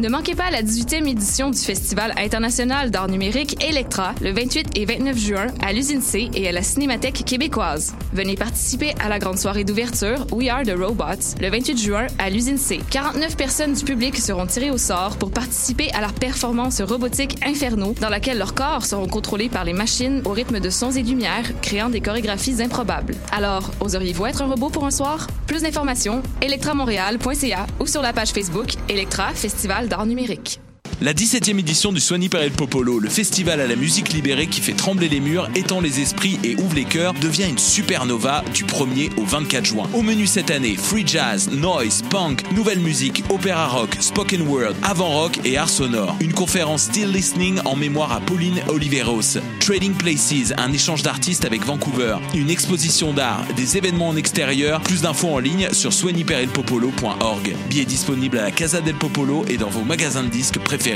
Ne manquez pas la 18e édition du Festival international d'art numérique Electra le 28 et 29 juin à l'usine C et à la Cinémathèque québécoise. Venez participer à la grande soirée d'ouverture We Are the Robots le 28 juin à l'usine C. 49 personnes du public seront tirées au sort pour participer à leur performance robotique Inferno dans laquelle leurs corps seront contrôlés par les machines au rythme de sons et lumières, créant des chorégraphies improbables. Alors, oseriez-vous être un robot pour un soir? Plus d'informations, electramontréal.ca ou sur la page Facebook Electra Festival d'art numérique. La 17e édition du Soigny Popolo, le festival à la musique libérée qui fait trembler les murs, étend les esprits et ouvre les cœurs, devient une supernova du 1er au 24 juin. Au menu cette année, free jazz, noise, punk, nouvelle musique, opéra rock, spoken word, avant rock et art sonore. Une conférence Still Listening en mémoire à Pauline Oliveros. Trading Places, un échange d'artistes avec Vancouver. Une exposition d'art, des événements en extérieur. Plus d'infos en ligne sur soignyperelpopolo.org. Billets disponibles à la Casa del Popolo et dans vos magasins de disques préférés.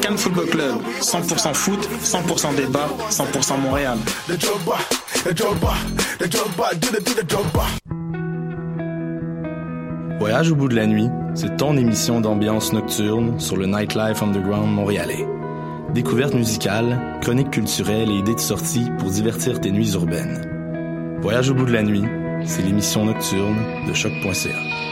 Cannes Football Club, 100% foot, 100% débat, 100% Montréal. Voyage au bout de la nuit, c'est ton émission d'ambiance nocturne sur le Nightlife Underground montréalais. Découvertes musicales, chroniques culturelles et idées de sortie pour divertir tes nuits urbaines. Voyage au bout de la nuit, c'est l'émission nocturne de choc.ca.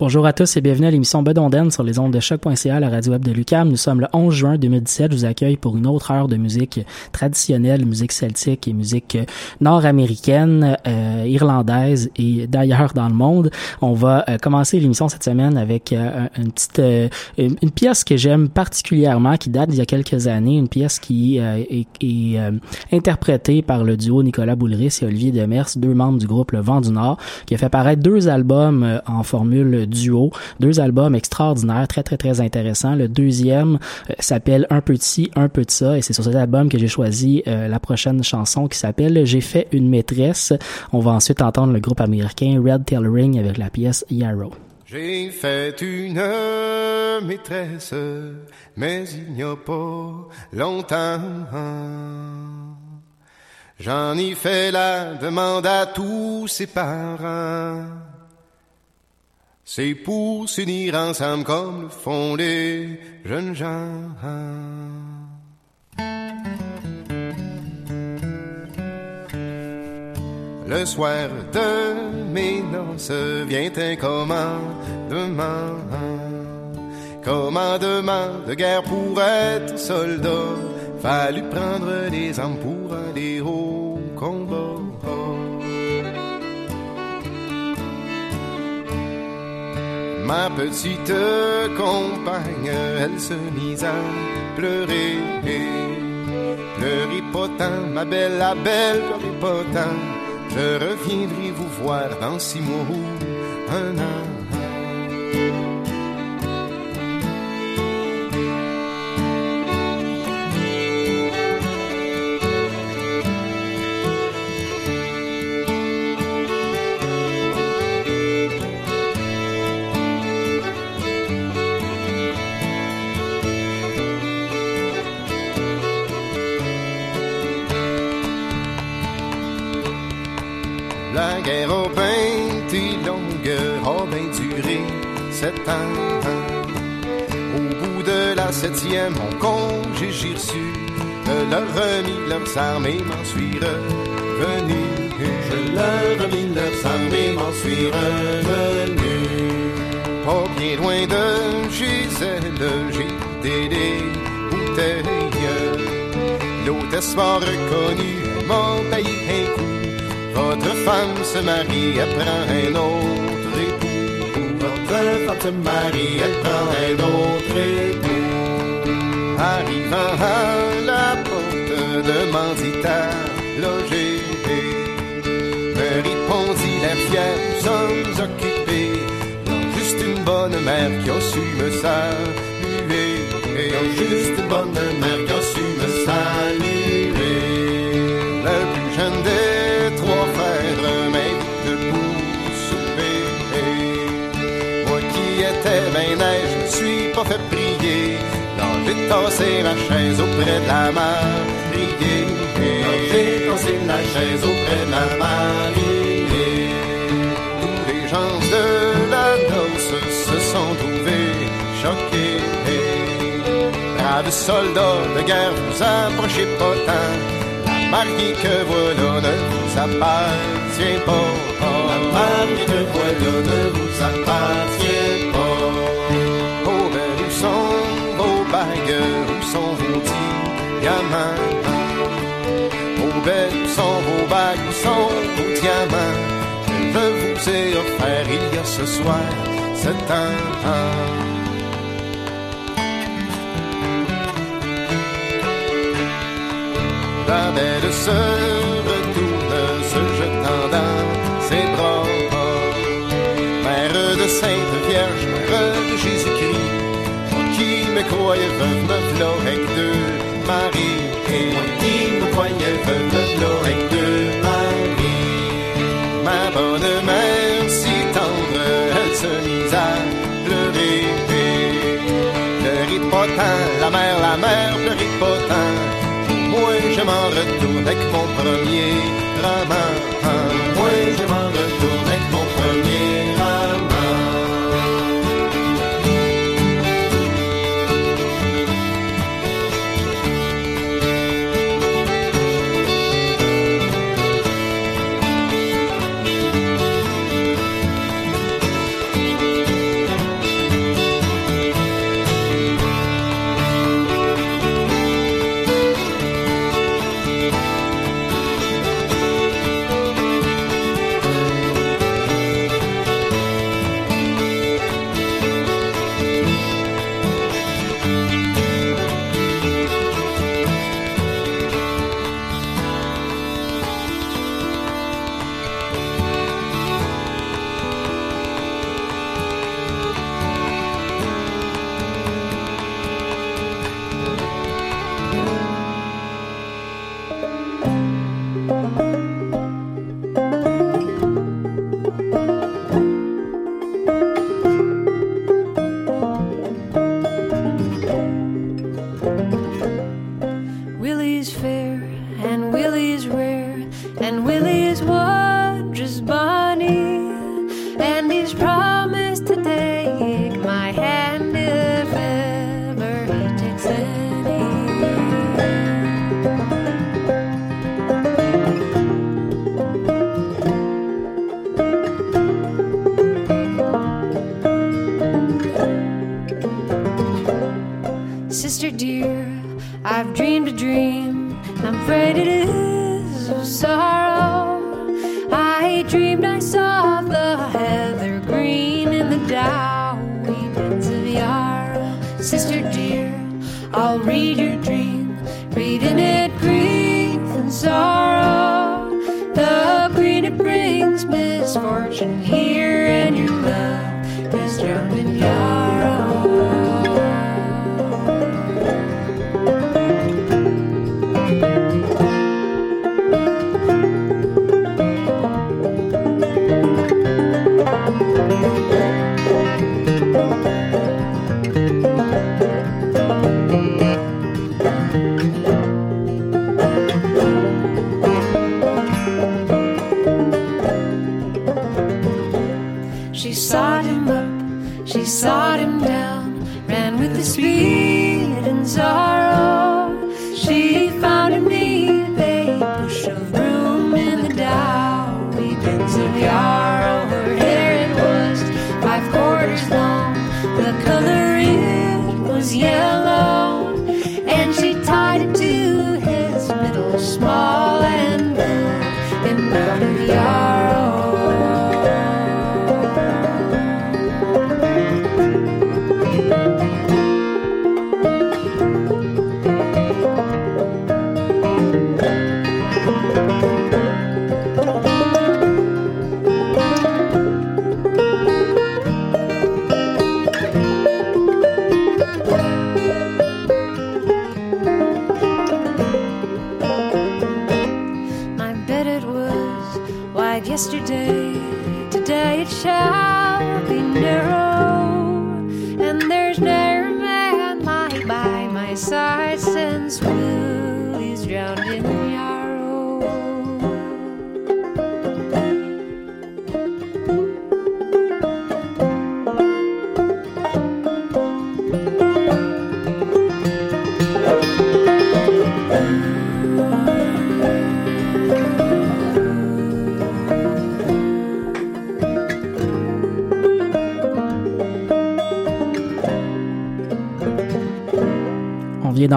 Bonjour à tous et bienvenue à l'émission Bedonden sur les ondes de choc.ca, la radio web de Lucam. Nous sommes le 11 juin 2017. Je vous accueille pour une autre heure de musique traditionnelle, musique celtique et musique nord-américaine, euh, irlandaise et d'ailleurs dans le monde. On va euh, commencer l'émission cette semaine avec euh, une petite une, pièce que j'aime particulièrement, qui date d'il y a quelques années, une pièce qui est, est interprétée par le duo Nicolas Boulris et Olivier Demers, deux membres du groupe Le Vent du Nord, qui a fait paraître deux albums en formule duo. Deux albums extraordinaires, très très très intéressants. Le deuxième euh, s'appelle Un ci, un peu de ça, et c'est sur cet album que j'ai choisi euh, la prochaine chanson qui s'appelle J'ai fait une maîtresse. On va ensuite entendre le groupe américain Red Tail Ring avec la pièce Yarrow. J'ai fait une maîtresse, mais il n'y a pas longtemps. J'en ai fait la demande à tous ses parents. C'est pour s'unir ensemble comme le font les jeunes gens. Le soir de mes noces vient un commandement. Commandement de guerre pour être soldat. Fallu prendre les armes pour aller au combat. Ma petite compagne, elle se mise à pleurer. Tant, ma belle, la belle, tant. Je reviendrai vous voir dans six mois ou un an. Mon congé j'ai reçu. Je leur remis leurs armes et m'en suis revenu. Je leur remis leurs armes et m'en suis revenu. Pas bien loin de Gisèle, j'ai des bouteilles. L'hôtesse m'a reconnu, payé un coup. Votre femme se marie, elle prend un autre femme se marie, elle prend un autre époux arrivant à la porte de Mandita logé. Me répondit la fière, nous sommes occupés, juste une bonne mère qui a su me saluer. Et juste une bonne mère qui a su me saluer. Le plus jeune des trois frères m'invite debout souper. Moi qui étais bien neige, je me suis pas fait prier. J'ai tassé ma chaise auprès de la mariée. J'ai tassé ma chaise auprès de la mariée. Tous les gens de la danse se sont trouvés choqués. Braves soldats de guerre, vous approchez pas tant. La mariée que voilà ne vous appartient pas. La mariée que voilà ne vous appartient pas. Vos où sont vos diamants? Oh, ben, où sont vos bagues, où sont vos diamants? Je vous ai offert il y a ce soir, ce temps. La belle se croyais veuve, me v'là avec deux maris. Et moi qui me croyais veuve, me v'là avec deux maris. Ma bonne mère, si tendre, elle se mise à pleurer. Pleurer pas tant, la mère, la mère, pleurer pas tant. Moi, je m'en retourne avec mon premier roman.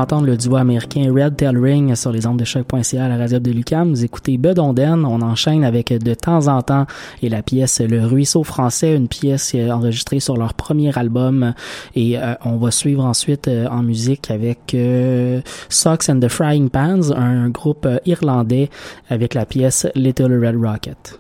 D'entendre le duo américain Red Tail Ring sur les ondes de choc.ca à la radio de Lucam. Vous écoutez Bud Onden. On enchaîne avec de temps en temps et la pièce Le Ruisseau français, une pièce euh, enregistrée sur leur premier album. Et euh, on va suivre ensuite euh, en musique avec euh, Socks and the Frying Pans, un groupe euh, irlandais avec la pièce Little Red Rocket.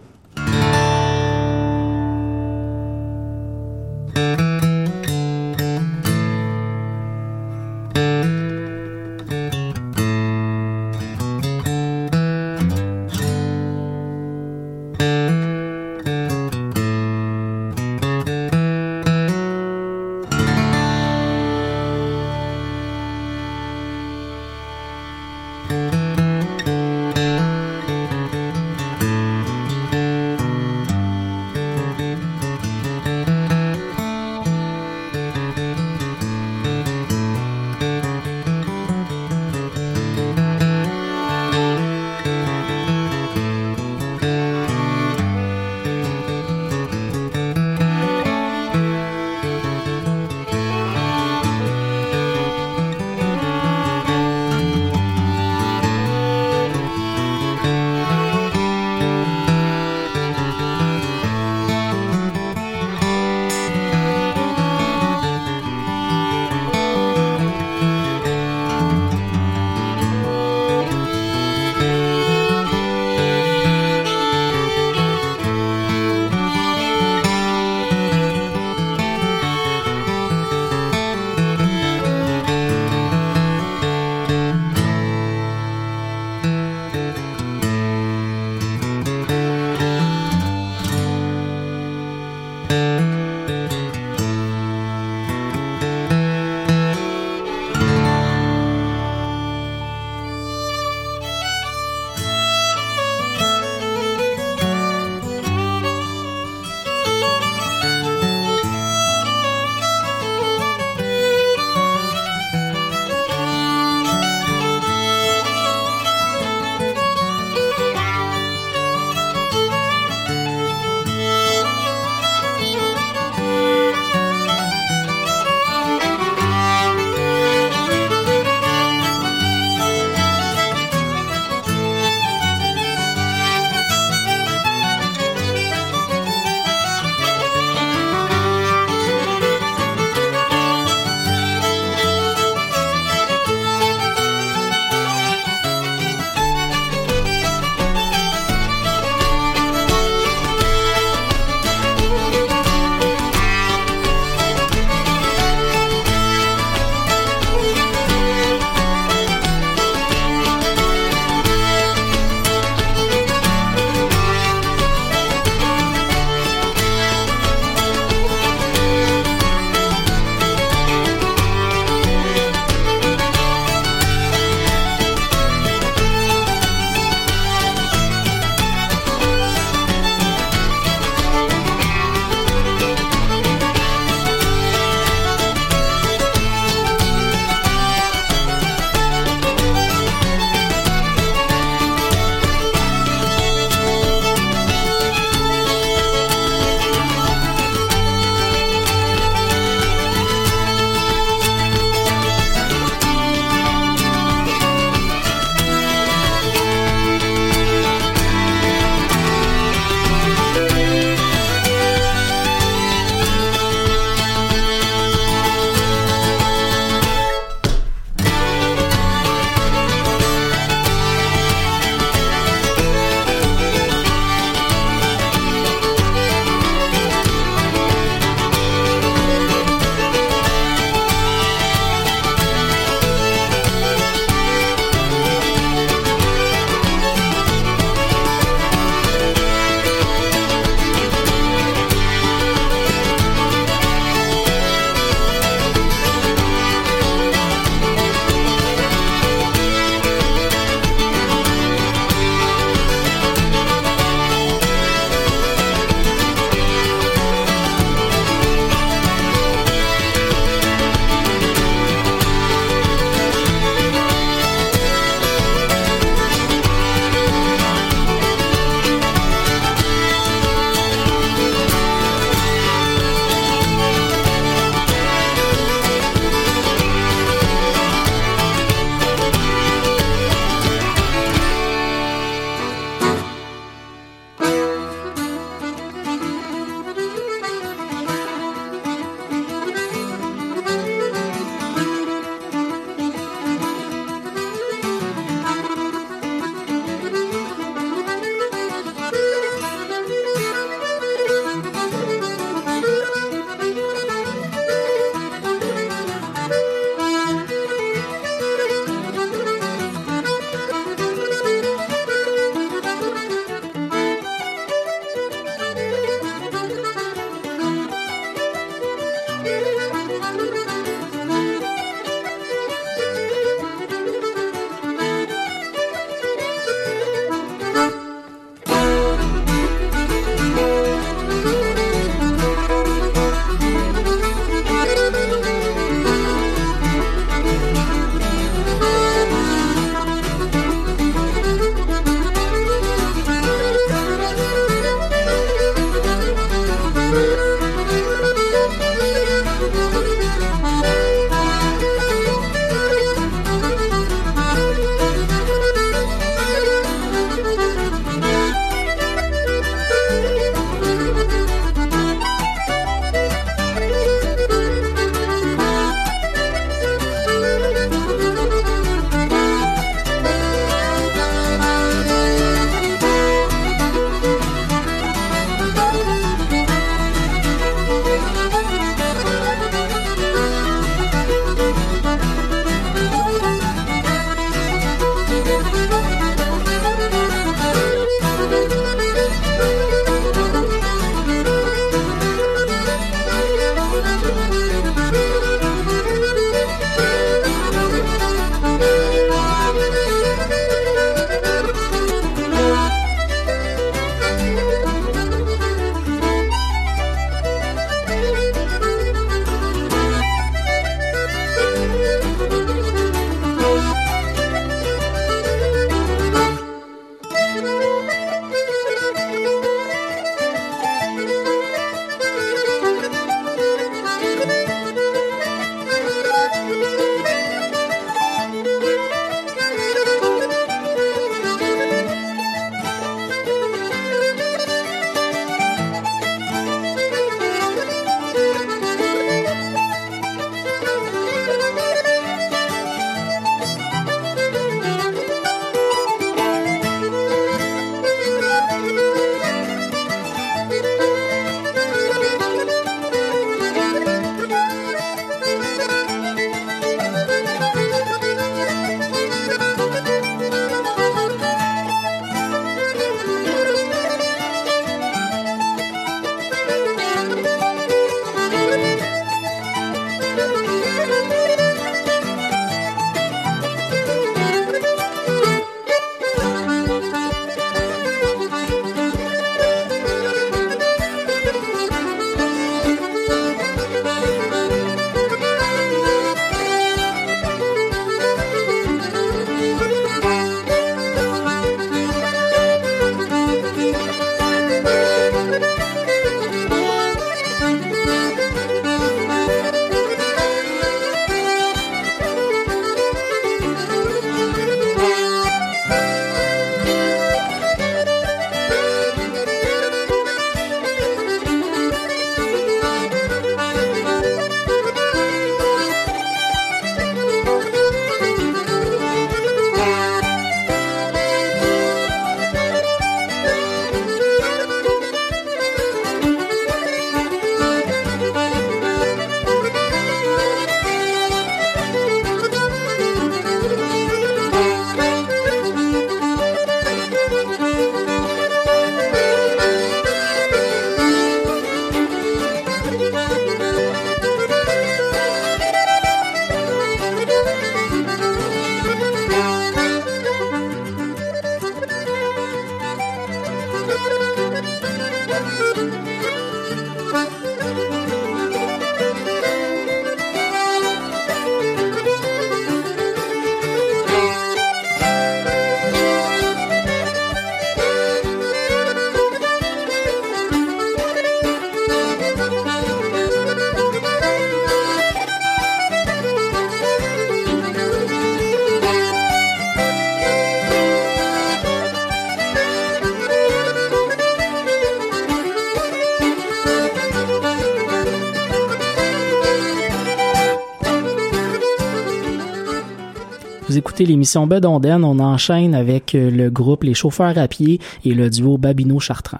Écoutez l'émission Bedonden. On enchaîne avec euh, le groupe Les Chauffeurs à pied et le duo Babino-Chartrand.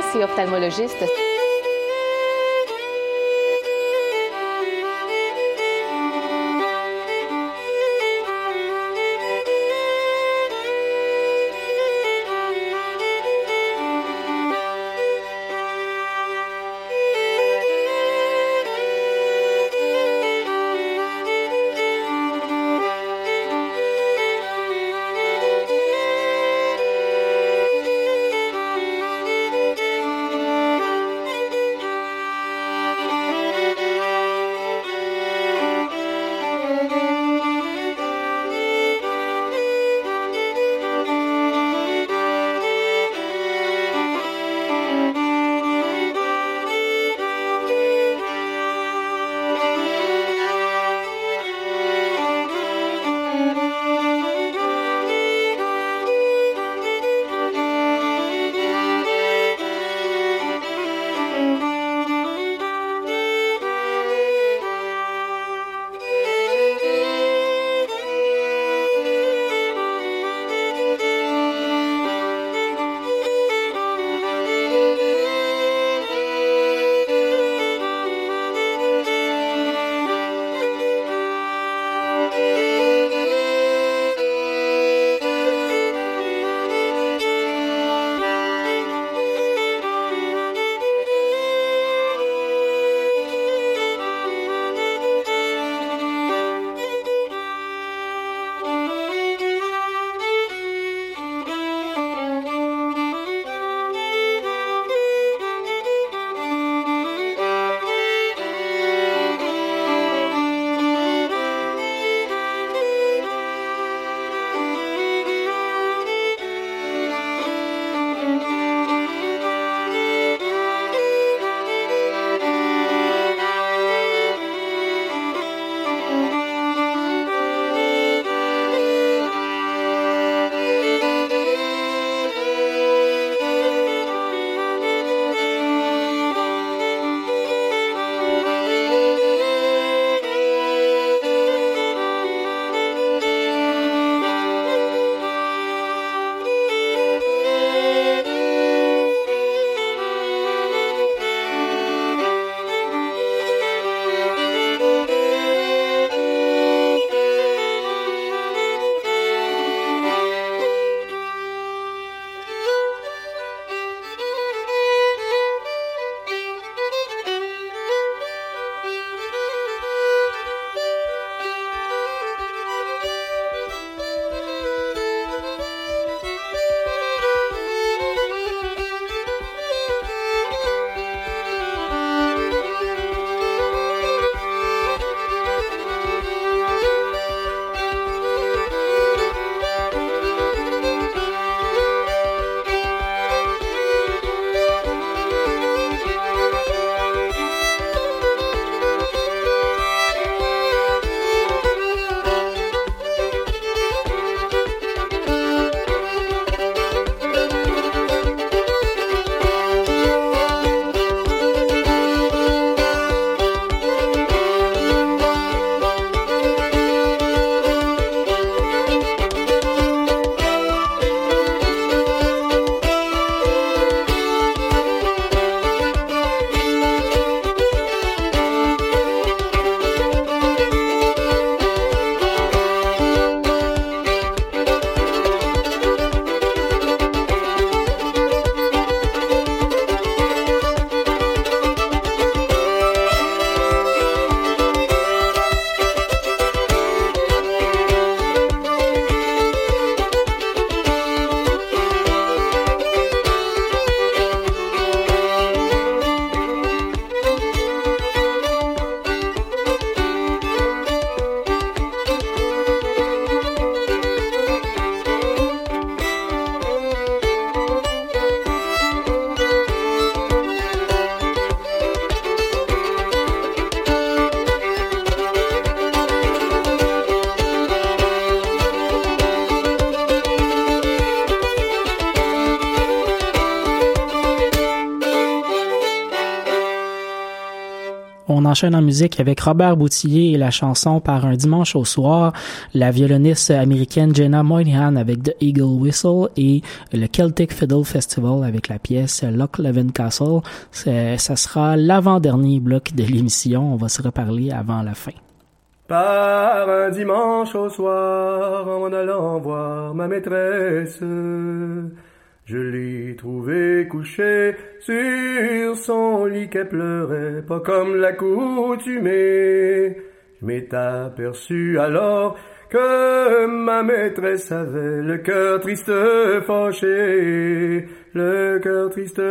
Optométriste et ophtalmologiste. En musique avec Robert Boutillier et la chanson Par un dimanche au soir, la violoniste américaine Jenna Moynihan avec The Eagle Whistle et le Celtic Fiddle Festival avec la pièce Loch Levin Castle. Ça sera l'avant-dernier bloc de l'émission. On va se reparler avant la fin. Par un dimanche au soir, en allant voir ma maîtresse, je l'ai trouvé couché sur son lit qu'elle pleurait, pas comme l'accoutumée. Je m'étais aperçu alors que ma maîtresse avait le cœur triste fâché, le cœur triste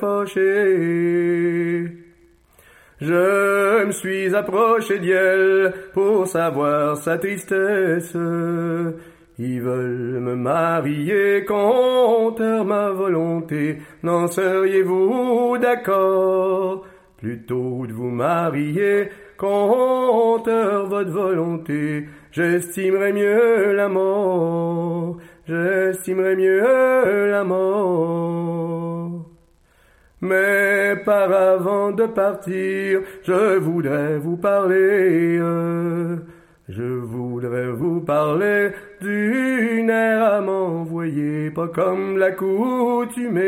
fâché. Je me suis approché d'elle pour savoir sa tristesse. Ils veulent me marier contre ma volonté. N'en seriez-vous d'accord? Plutôt de vous marier contre votre volonté. J'estimerais mieux la mort. J'estimerais mieux la mort. Mais par avant de partir, je voudrais vous parler. Je voudrais vous parler d'une à m'envoyer, pas comme l'accoutumée.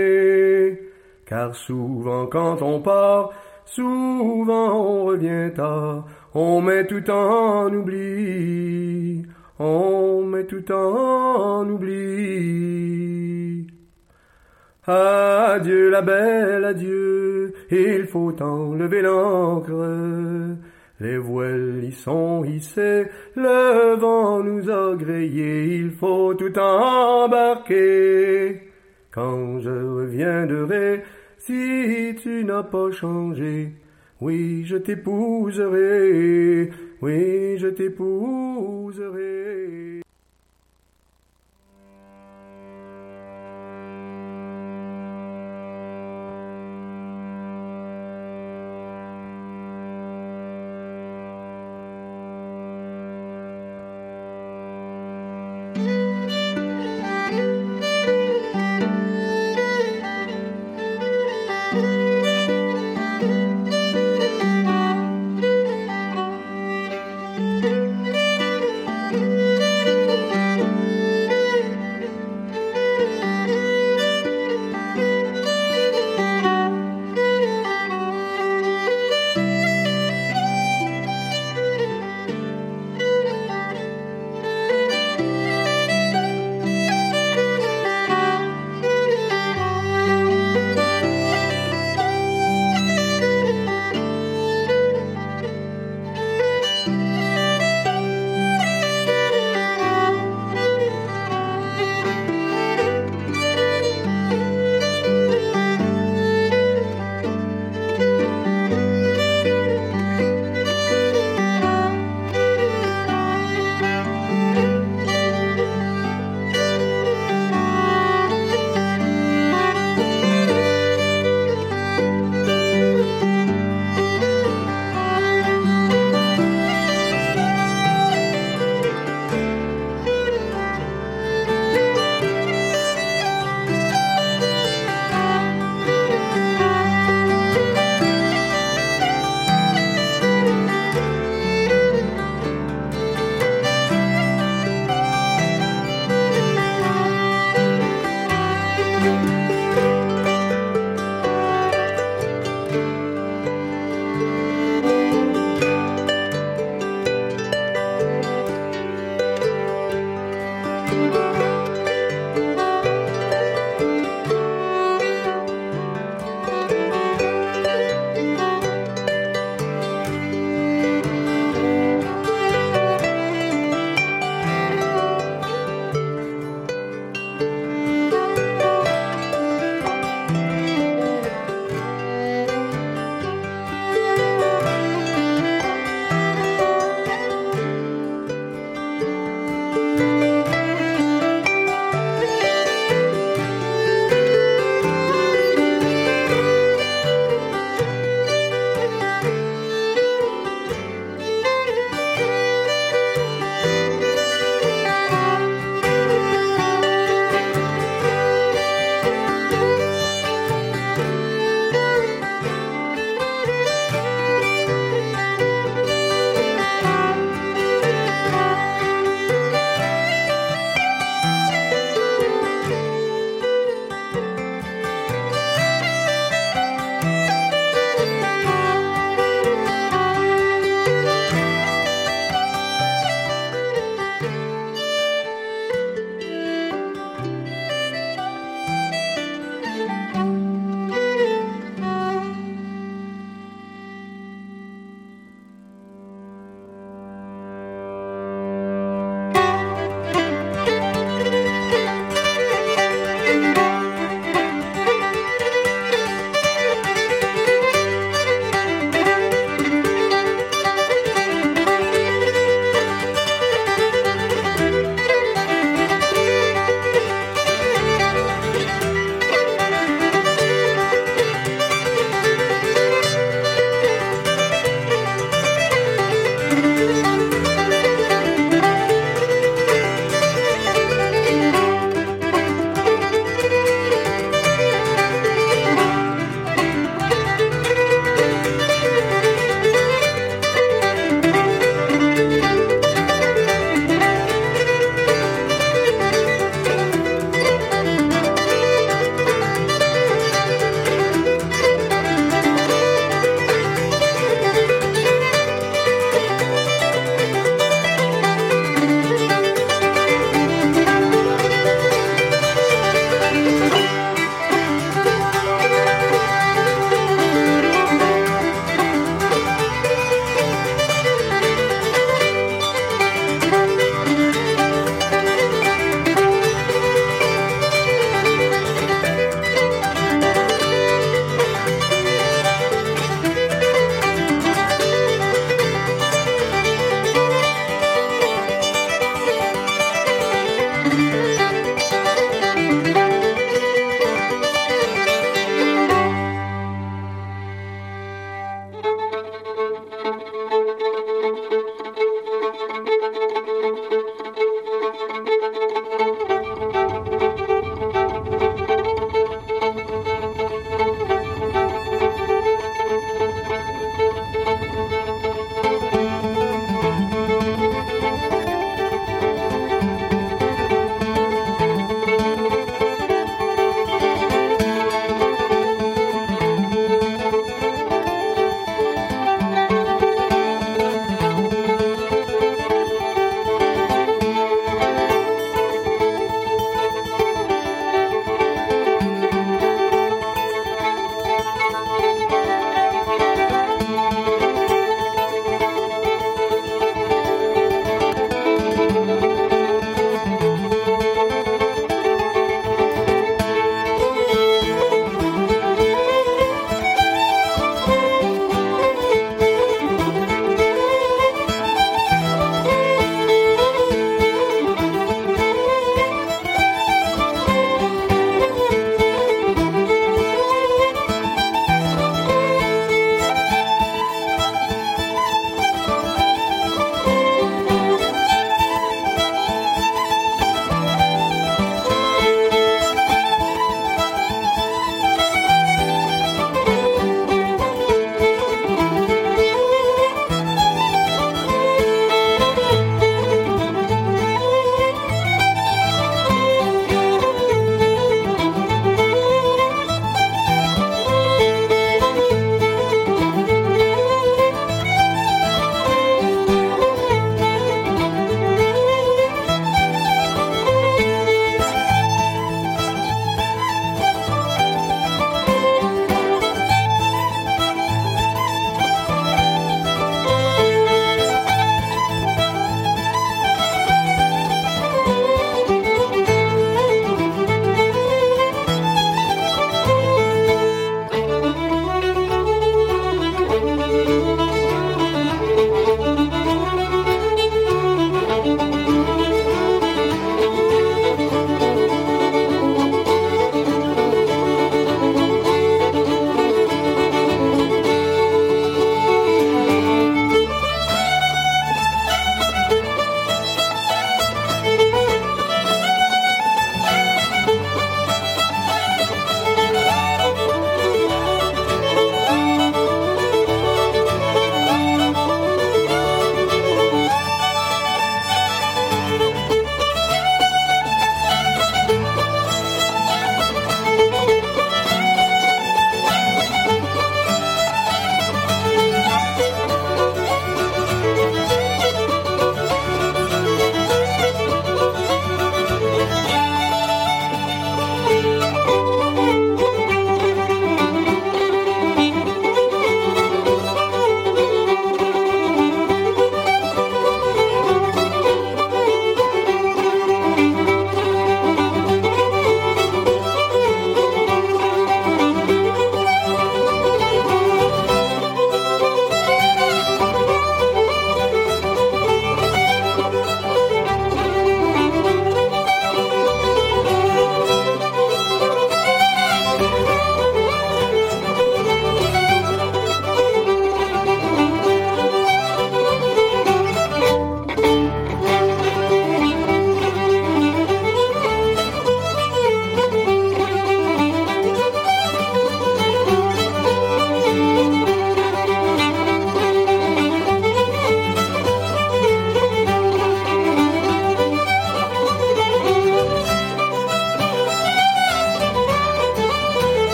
Car souvent quand on part, souvent on revient tard, on met tout en oubli, on met tout en oubli. Adieu la belle, adieu, il faut enlever l'encre. Les voiles y sont hissées, le vent nous a grillés, il faut tout embarquer. Quand je reviendrai, si tu n'as pas changé, oui, je t'épouserai, oui, je t'épouserai.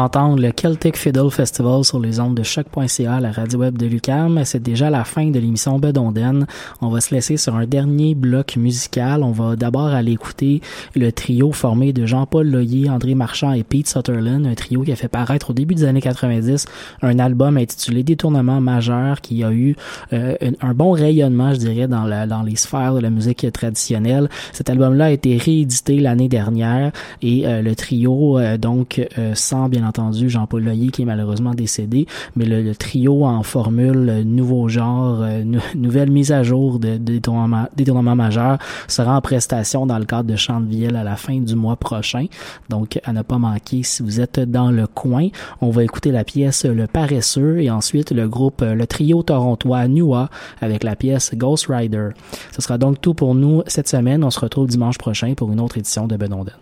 Vous venez le Celtic Fiddle Festival sur les ondes de choc.ca, la radio web de Lucam. C'est déjà la fin de l'émission Bedonden. On va se laisser sur un dernier bloc musical. On va d'abord aller écouter le trio formé de Jean-Paul Loyer, André Marchand et Pete Sutherland, un trio qui a fait paraître au début des années 90 un album intitulé Détournement majeur qui a eu euh, un, bon rayonnement, je dirais, dans, les sphères de la musique traditionnelle. Cet album-là a été réédité l'année dernière et euh, le trio euh, donc bien entendu Jean-Paul Loyer qui est malheureusement décédé, mais le, trio en formule euh, nouveau genre, euh, nouvelle mise à jour de, détournement, majeur sera en prestation dans le cadre de Chanteville à la fin du mois prochain. Donc à ne pas manquer si vous êtes dans le coin. On va écouter la pièce Le Paresseux et ensuite le groupe, euh, le trio torontois Nua avec la pièce Ghost Rider. Ce sera donc tout pour nous cette semaine. On se retrouve dimanche prochain pour une autre édition de Benonden.